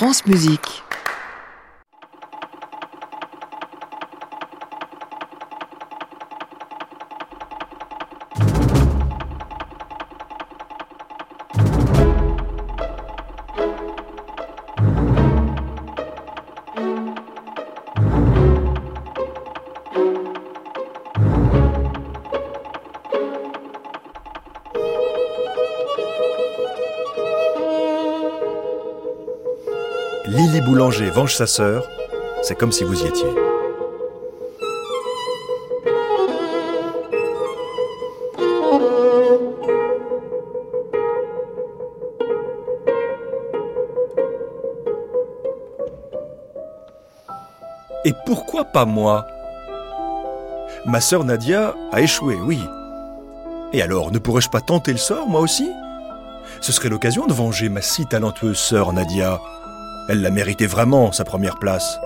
France Musique. Boulanger venge sa sœur, c'est comme si vous y étiez. Et pourquoi pas moi? Ma sœur Nadia a échoué, oui. Et alors, ne pourrais-je pas tenter le sort, moi aussi? Ce serait l'occasion de venger ma si talentueuse sœur Nadia. Elle la méritait vraiment, sa première place.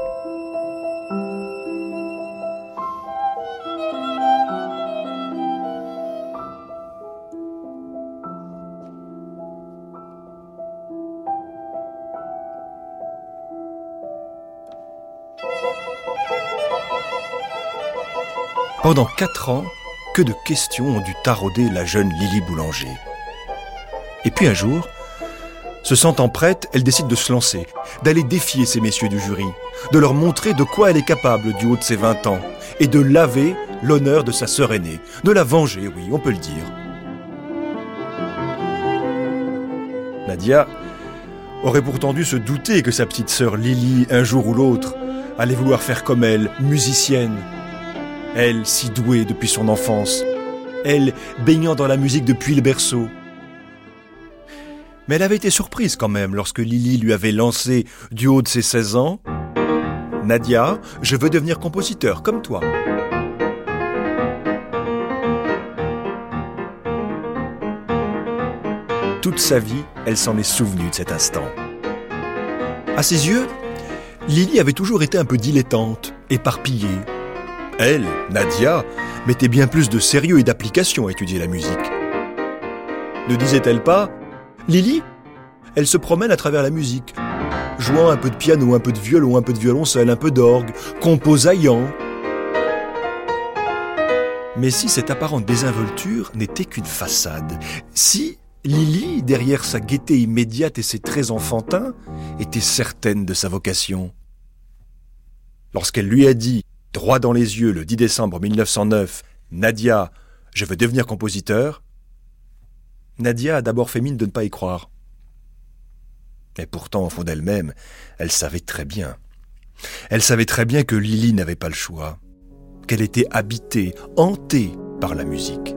Pendant quatre ans, que de questions ont dû tarauder la jeune Lily Boulanger. Et puis un jour, se sentant prête, elle décide de se lancer, d'aller défier ces messieurs du jury, de leur montrer de quoi elle est capable du haut de ses 20 ans, et de laver l'honneur de sa sœur aînée, de la venger, oui, on peut le dire. Nadia aurait pourtant dû se douter que sa petite sœur Lily, un jour ou l'autre, allait vouloir faire comme elle, musicienne. Elle, si douée depuis son enfance. Elle, baignant dans la musique depuis le berceau. Mais elle avait été surprise quand même lorsque Lily lui avait lancé du haut de ses 16 ans Nadia, je veux devenir compositeur comme toi. Toute sa vie, elle s'en est souvenue de cet instant. À ses yeux, Lily avait toujours été un peu dilettante, éparpillée. Elle, Nadia, mettait bien plus de sérieux et d'application à étudier la musique. Ne disait-elle pas Lily, elle se promène à travers la musique, jouant un peu de piano, un peu de violon, un peu de violoncelle, un peu d'orgue, composaillant. Mais si cette apparente désinvolture n'était qu'une façade, si Lily, derrière sa gaieté immédiate et ses traits enfantins, était certaine de sa vocation. Lorsqu'elle lui a dit, droit dans les yeux, le 10 décembre 1909, Nadia, je veux devenir compositeur, Nadia a d'abord fait mine de ne pas y croire. Et pourtant, au fond d'elle-même, elle savait très bien. Elle savait très bien que Lily n'avait pas le choix, qu'elle était habitée, hantée par la musique.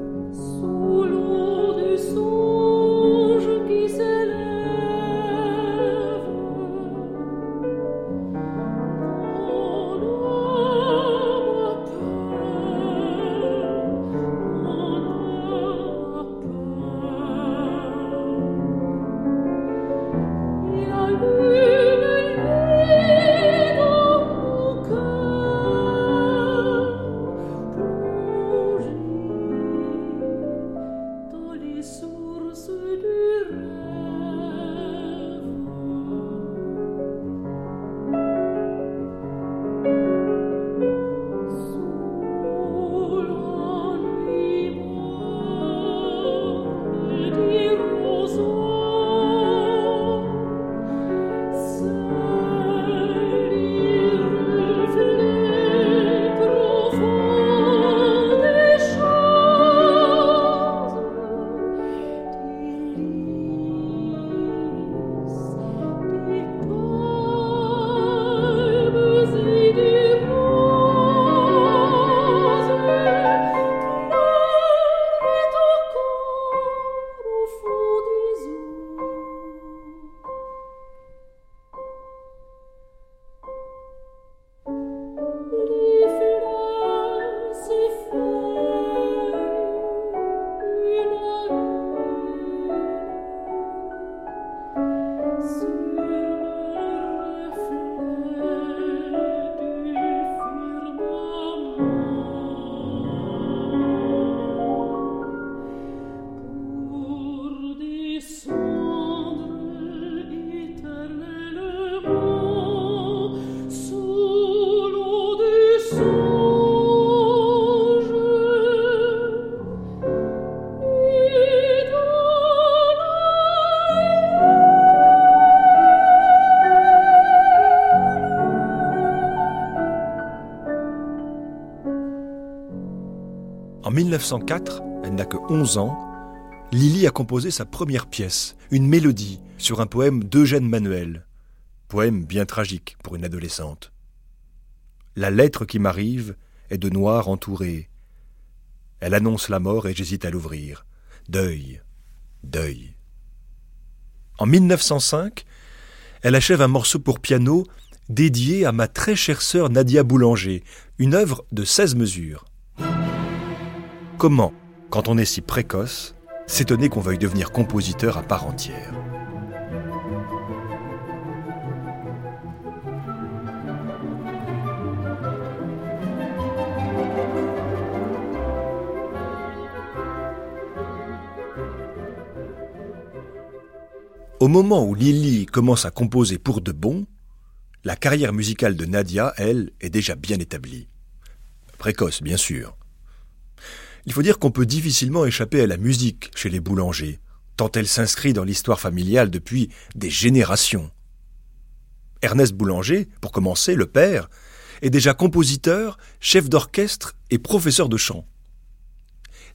1904, elle n'a que 11 ans, Lily a composé sa première pièce, une mélodie, sur un poème d'Eugène Manuel. Poème bien tragique pour une adolescente. La lettre qui m'arrive est de noir entourée. Elle annonce la mort et j'hésite à l'ouvrir. Deuil, deuil. En 1905, elle achève un morceau pour piano dédié à ma très chère sœur Nadia Boulanger, une œuvre de 16 mesures. Comment, quand on est si précoce, s'étonner qu'on veuille devenir compositeur à part entière? Au moment où Lily commence à composer pour de bon, la carrière musicale de Nadia, elle, est déjà bien établie. Précoce, bien sûr. Il faut dire qu'on peut difficilement échapper à la musique chez les boulangers, tant elle s'inscrit dans l'histoire familiale depuis des générations. Ernest Boulanger, pour commencer, le père, est déjà compositeur, chef d'orchestre et professeur de chant.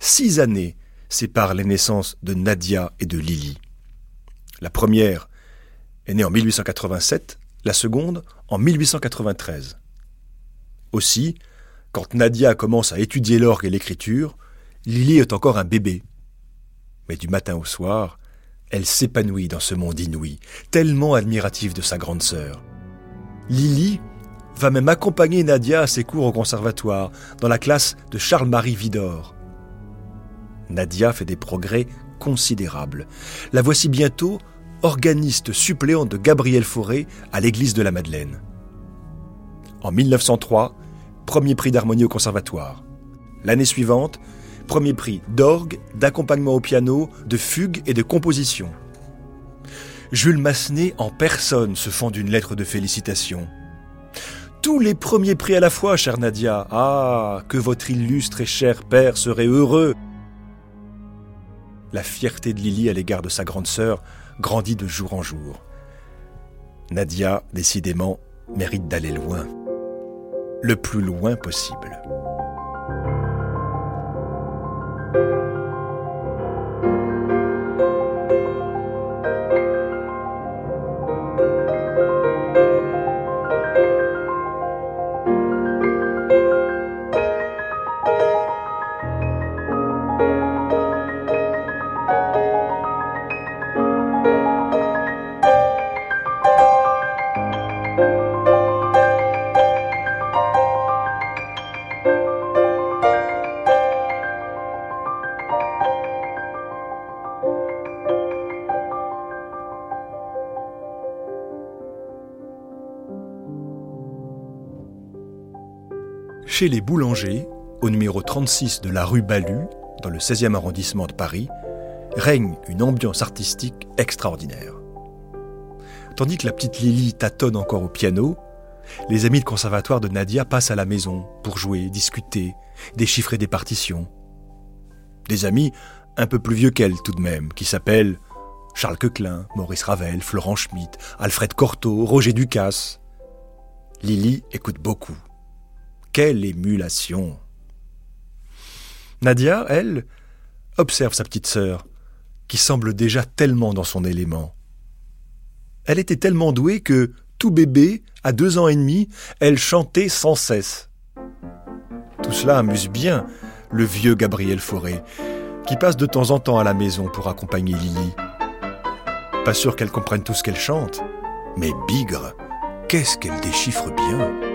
Six années séparent les naissances de Nadia et de Lily. La première est née en 1887, la seconde en 1893. Aussi, quand Nadia commence à étudier l'orgue et l'écriture, Lily est encore un bébé. Mais du matin au soir, elle s'épanouit dans ce monde inouï, tellement admiratif de sa grande sœur. Lily va même accompagner Nadia à ses cours au conservatoire, dans la classe de Charles-Marie Vidor. Nadia fait des progrès considérables. La voici bientôt organiste suppléant de Gabriel Fauré à l'église de la Madeleine. En 1903, premier prix d'harmonie au conservatoire. L'année suivante, premier prix d'orgue, d'accompagnement au piano, de fugue et de composition. Jules Massenet en personne se fend d'une lettre de félicitations. Tous les premiers prix à la fois, chère Nadia. Ah, que votre illustre et cher père serait heureux. La fierté de Lily à l'égard de sa grande sœur grandit de jour en jour. Nadia, décidément, mérite d'aller loin. Le plus loin possible. Chez les boulangers, au numéro 36 de la rue Balu, dans le 16e arrondissement de Paris, règne une ambiance artistique extraordinaire. Tandis que la petite Lily tâtonne encore au piano, les amis de conservatoire de Nadia passent à la maison pour jouer, discuter, déchiffrer des partitions. Des amis un peu plus vieux qu'elle tout de même, qui s'appellent Charles Queclin, Maurice Ravel, Florent Schmitt, Alfred Cortot, Roger Ducasse. Lily écoute beaucoup. Quelle émulation Nadia, elle, observe sa petite sœur, qui semble déjà tellement dans son élément. Elle était tellement douée que, tout bébé, à deux ans et demi, elle chantait sans cesse. Tout cela amuse bien le vieux Gabriel Fauré, qui passe de temps en temps à la maison pour accompagner Lily. Pas sûr qu'elle comprenne tout ce qu'elle chante, mais bigre, qu'est-ce qu'elle déchiffre bien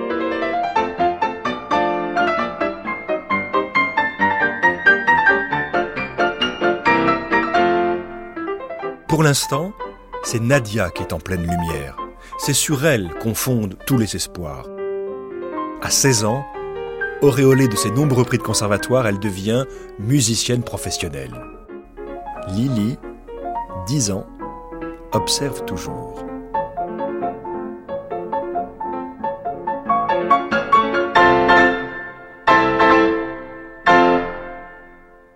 Pour l'instant, c'est Nadia qui est en pleine lumière. C'est sur elle qu'on fonde tous les espoirs. À 16 ans, auréolée de ses nombreux prix de conservatoire, elle devient musicienne professionnelle. Lily, 10 ans, observe toujours.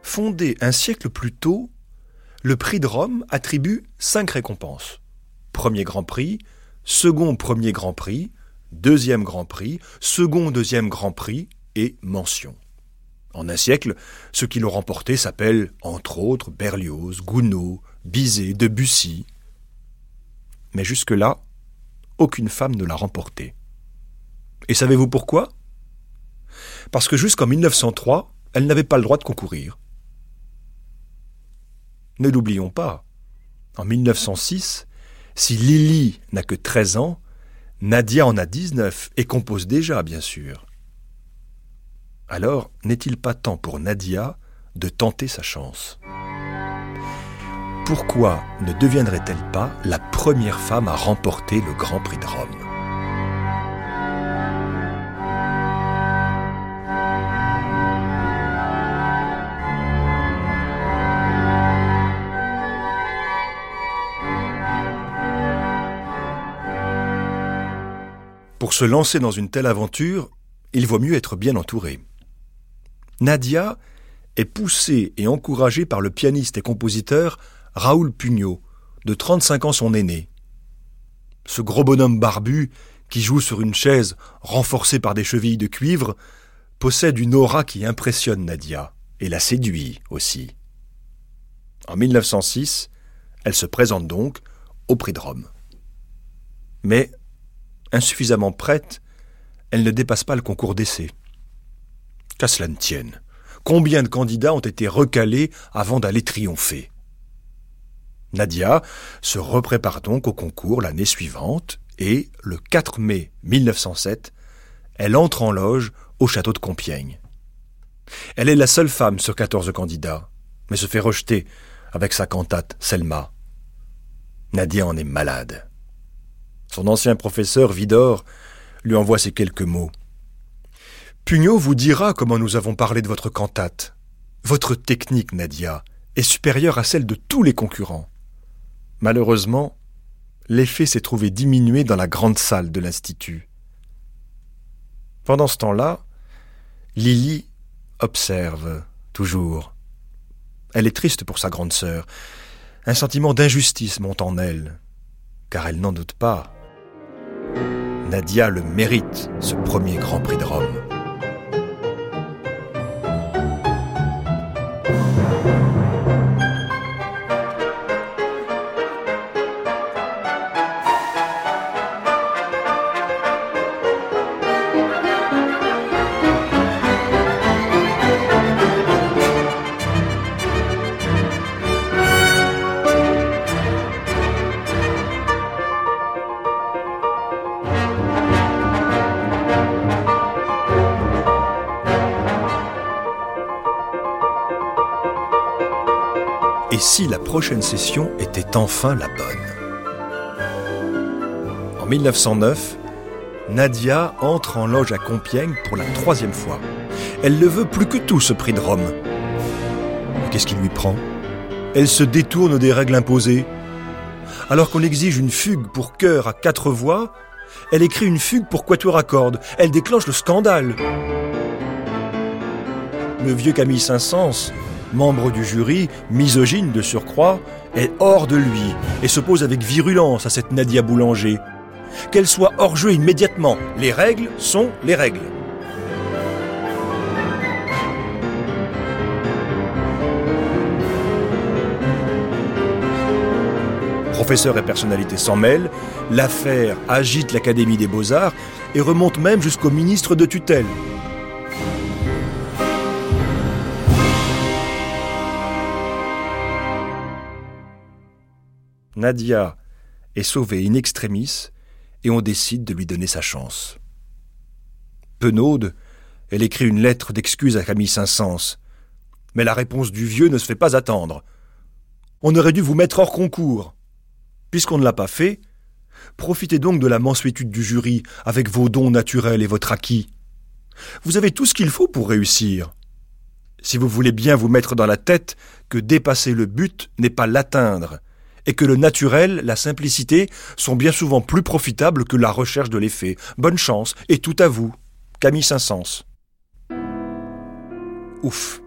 Fondée un siècle plus tôt, le prix de Rome attribue cinq récompenses. Premier Grand Prix, second Premier Grand Prix, deuxième Grand Prix, second Deuxième Grand Prix et mention. En un siècle, ceux qui l'ont remporté s'appellent, entre autres, Berlioz, Gounod, Bizet, Debussy. Mais jusque-là, aucune femme ne l'a remporté. Et savez-vous pourquoi? Parce que jusqu'en 1903, elle n'avait pas le droit de concourir. Ne l'oublions pas, en 1906, si Lily n'a que 13 ans, Nadia en a 19 et compose déjà, bien sûr. Alors, n'est-il pas temps pour Nadia de tenter sa chance? Pourquoi ne deviendrait-elle pas la première femme à remporter le Grand Prix de Rome? Pour se lancer dans une telle aventure, il vaut mieux être bien entouré. Nadia est poussée et encouragée par le pianiste et compositeur Raoul Pugnot, de 35 ans son aîné. Ce gros bonhomme barbu, qui joue sur une chaise renforcée par des chevilles de cuivre, possède une aura qui impressionne Nadia et la séduit aussi. En 1906, elle se présente donc au prix de Rome. Mais insuffisamment prête, elle ne dépasse pas le concours d'essai. Qu'à cela ne tienne, combien de candidats ont été recalés avant d'aller triompher? Nadia se reprépare donc au concours l'année suivante et, le 4 mai 1907, elle entre en loge au château de Compiègne. Elle est la seule femme sur 14 candidats, mais se fait rejeter avec sa cantate Selma. Nadia en est malade. Son ancien professeur, Vidor, lui envoie ces quelques mots. Pugnot vous dira comment nous avons parlé de votre cantate. Votre technique, Nadia, est supérieure à celle de tous les concurrents. Malheureusement, l'effet s'est trouvé diminué dans la grande salle de l'Institut. Pendant ce temps-là, Lily observe, toujours. Elle est triste pour sa grande sœur. Un sentiment d'injustice monte en elle, car elle n'en doute pas. Nadia le mérite, ce premier Grand Prix de Rome. Si la prochaine session était enfin la bonne En 1909, Nadia entre en loge à Compiègne pour la troisième fois. Elle le veut plus que tout, ce prix de Rome. Qu'est-ce qui lui prend? Elle se détourne des règles imposées. Alors qu'on exige une fugue pour chœur à quatre voix, elle écrit une fugue pour quatuor à cordes. Elle déclenche le scandale. Le vieux Camille Saint-Saëns membre du jury, misogyne de surcroît, est hors de lui et s'oppose avec virulence à cette Nadia Boulanger. Qu'elle soit hors jeu immédiatement. Les règles sont les règles. Professeur et personnalité s'en mêlent, l'affaire agite l'Académie des beaux-arts et remonte même jusqu'au ministre de tutelle, Nadia est sauvée in extremis et on décide de lui donner sa chance. Penaude, elle écrit une lettre d'excuse à Camille Saint-Saëns. Mais la réponse du vieux ne se fait pas attendre. On aurait dû vous mettre hors concours. Puisqu'on ne l'a pas fait, profitez donc de la mansuétude du jury avec vos dons naturels et votre acquis. Vous avez tout ce qu'il faut pour réussir. Si vous voulez bien vous mettre dans la tête que dépasser le but n'est pas l'atteindre, et que le naturel, la simplicité sont bien souvent plus profitables que la recherche de l'effet. Bonne chance, et tout à vous. Camille Saint-Saëns. Ouf.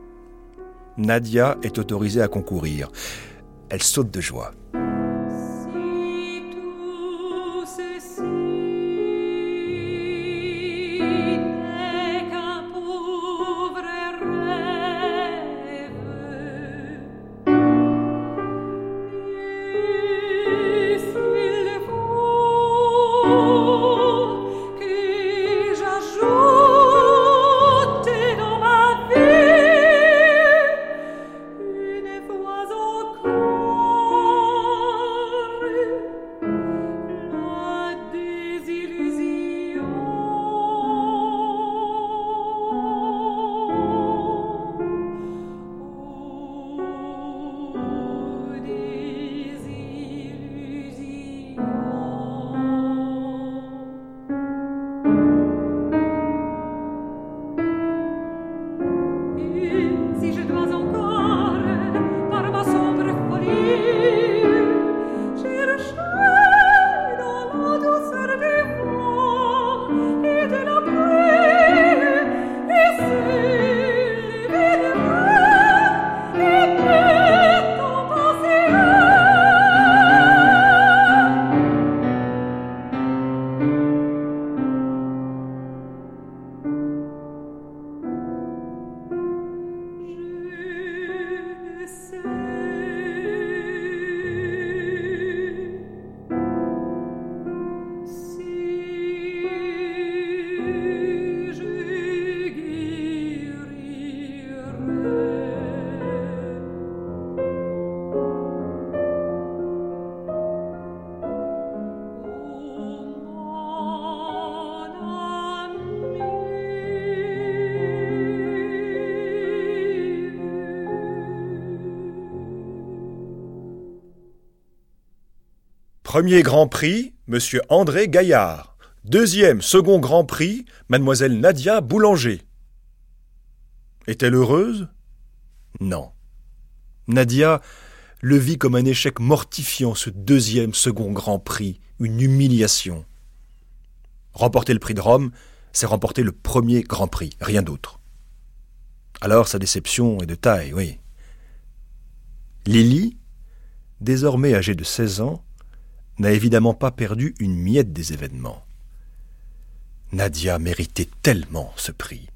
Nadia est autorisée à concourir. Elle saute de joie. Premier Grand Prix, Monsieur André Gaillard. Deuxième, second Grand Prix, Mademoiselle Nadia Boulanger. Est-elle heureuse? Non. Nadia le vit comme un échec mortifiant, ce deuxième, second Grand Prix, une humiliation. Remporter le prix de Rome, c'est remporter le premier Grand Prix, rien d'autre. Alors sa déception est de taille, oui. Lily, désormais âgée de 16 ans, n'a évidemment pas perdu une miette des événements. Nadia méritait tellement ce prix.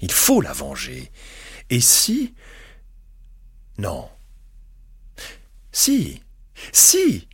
Il faut la venger. Et si... Non. Si. Si.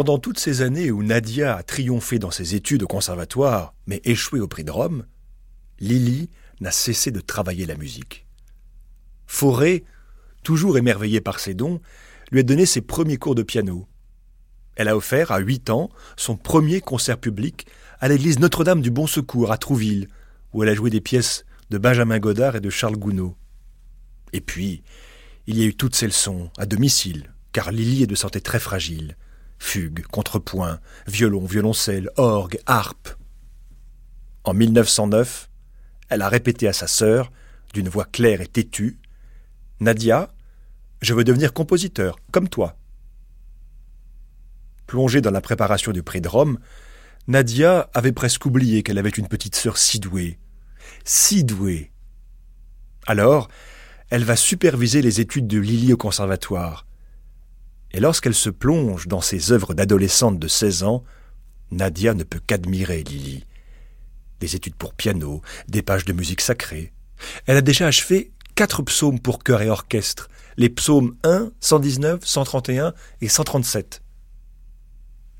Pendant toutes ces années où Nadia a triomphé dans ses études au conservatoire, mais échoué au prix de Rome, Lily n'a cessé de travailler la musique. Fauré, toujours émerveillé par ses dons, lui a donné ses premiers cours de piano. Elle a offert, à huit ans, son premier concert public à l'église Notre-Dame du Bon Secours à Trouville, où elle a joué des pièces de Benjamin Godard et de Charles Gounod. Et puis, il y a eu toutes ses leçons, à domicile, car Lily est de santé très fragile fugue, contrepoint, violon, violoncelle, orgue, harpe. En 1909, elle a répété à sa sœur, d'une voix claire et têtue Nadia, je veux devenir compositeur, comme toi. Plongée dans la préparation du prix de Rome, Nadia avait presque oublié qu'elle avait une petite sœur si douée. Si douée. Alors, elle va superviser les études de Lily au conservatoire. Et lorsqu'elle se plonge dans ses œuvres d'adolescente de 16 ans, Nadia ne peut qu'admirer Lily. Des études pour piano, des pages de musique sacrée. Elle a déjà achevé quatre psaumes pour chœur et orchestre, les psaumes 1, 119, 131 et 137.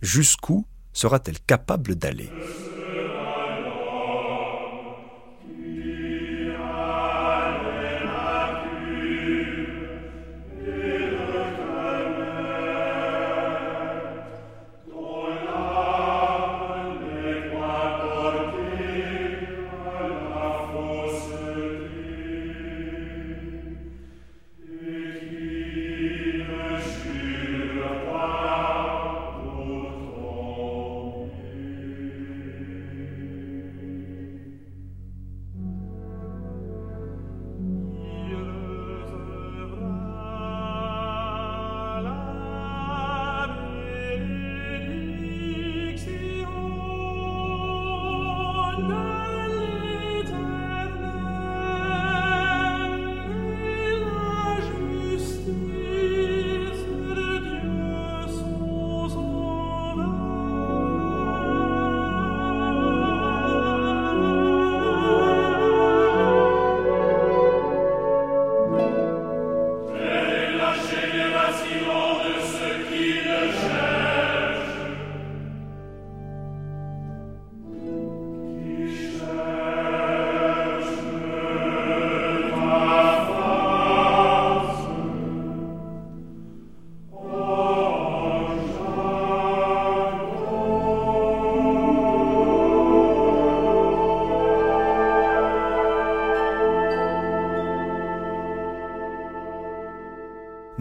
Jusqu'où sera-t-elle capable d'aller?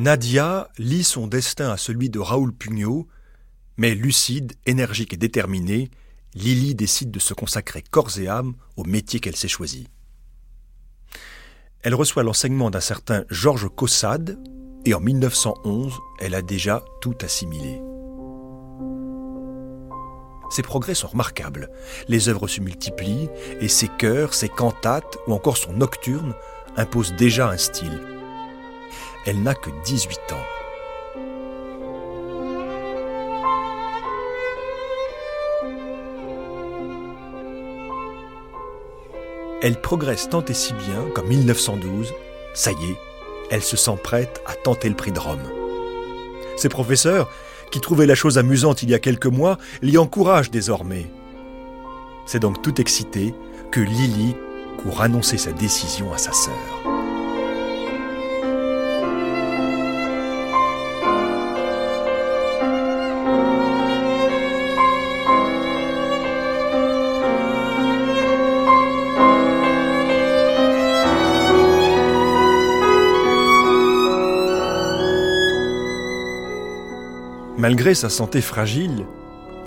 Nadia lie son destin à celui de Raoul Pugnot, mais lucide, énergique et déterminée, Lily décide de se consacrer corps et âme au métier qu'elle s'est choisi. Elle reçoit l'enseignement d'un certain Georges Caussade et en 1911, elle a déjà tout assimilé. Ses progrès sont remarquables. Les œuvres se multiplient et ses chœurs, ses cantates ou encore son nocturne imposent déjà un style. Elle n'a que 18 ans. Elle progresse tant et si bien qu'en 1912, ça y est, elle se sent prête à tenter le prix de Rome. Ses professeurs, qui trouvaient la chose amusante il y a quelques mois, l'y encouragent désormais. C'est donc tout excité que Lily court annoncer sa décision à sa sœur. Malgré sa santé fragile,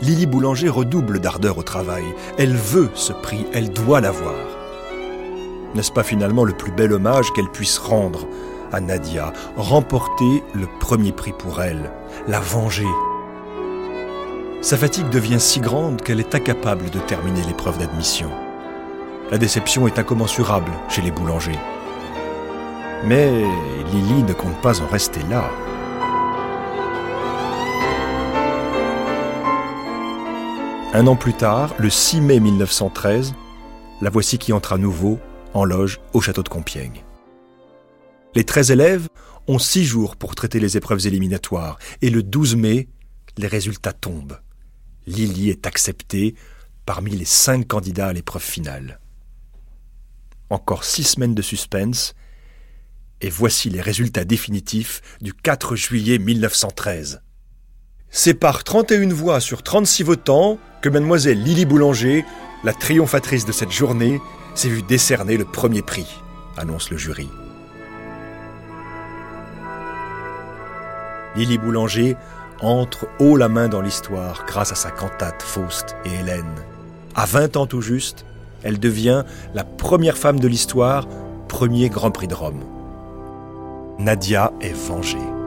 Lily Boulanger redouble d'ardeur au travail. Elle veut ce prix, elle doit l'avoir. N'est-ce pas finalement le plus bel hommage qu'elle puisse rendre à Nadia Remporter le premier prix pour elle, la venger? Sa fatigue devient si grande qu'elle est incapable de terminer l'épreuve d'admission. La déception est incommensurable chez les boulangers. Mais Lily ne compte pas en rester là. Un an plus tard, le 6 mai 1913, la voici qui entre à nouveau en loge au château de Compiègne. Les 13 élèves ont six jours pour traiter les épreuves éliminatoires et le 12 mai, les résultats tombent. Lily est acceptée parmi les cinq candidats à l'épreuve finale. Encore six semaines de suspense et voici les résultats définitifs du 4 juillet 1913. C'est par 31 voix sur 36 votants que mademoiselle Lily Boulanger, la triomphatrice de cette journée, s'est vue décerner le premier prix, annonce le jury. Lily Boulanger entre haut la main dans l'histoire grâce à sa cantate Faust et Hélène. À 20 ans tout juste, elle devient la première femme de l'histoire, premier Grand Prix de Rome. Nadia est vengée.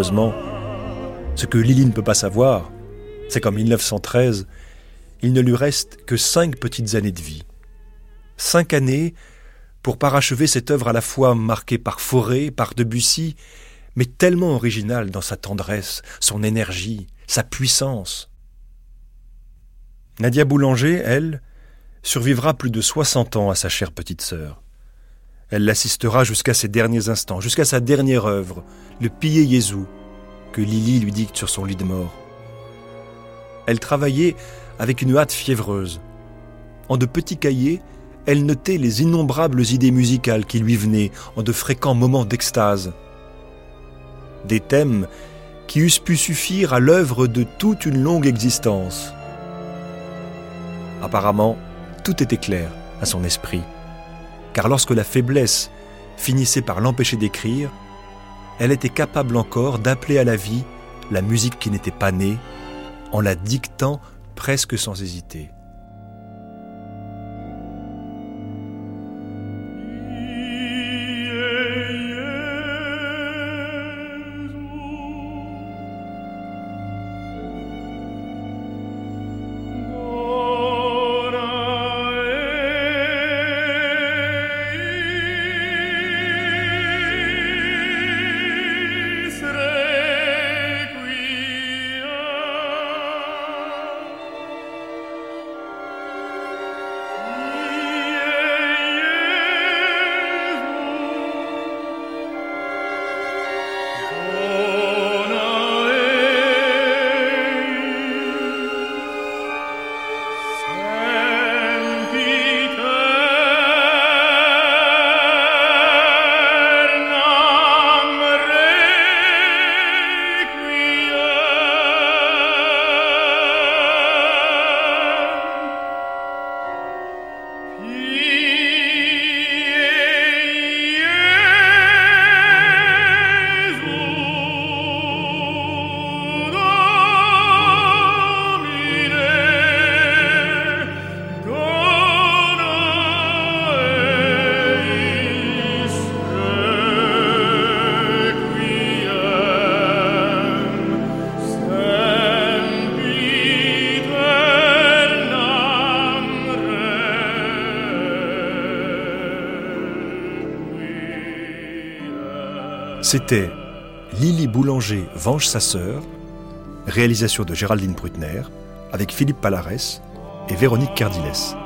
Malheureusement, ce que Lily ne peut pas savoir, c'est qu'en 1913, il ne lui reste que cinq petites années de vie. Cinq années pour parachever cette œuvre à la fois marquée par Fauré, par Debussy, mais tellement originale dans sa tendresse, son énergie, sa puissance. Nadia Boulanger, elle, survivra plus de soixante ans à sa chère petite sœur. Elle l'assistera jusqu'à ses derniers instants, jusqu'à sa dernière œuvre, le Pillé Jésus, que Lily lui dicte sur son lit de mort. Elle travaillait avec une hâte fiévreuse. En de petits cahiers, elle notait les innombrables idées musicales qui lui venaient en de fréquents moments d'extase. Des thèmes qui eussent pu suffire à l'œuvre de toute une longue existence. Apparemment, tout était clair à son esprit, car lorsque la faiblesse finissait par l'empêcher d'écrire, elle était capable encore d'appeler à la vie la musique qui n'était pas née, en la dictant presque sans hésiter. C'était Lily Boulanger venge sa sœur, réalisation de Géraldine Prutner, avec Philippe Palares et Véronique Cardiles.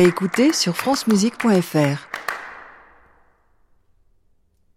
Réécouter sur francemusique.fr.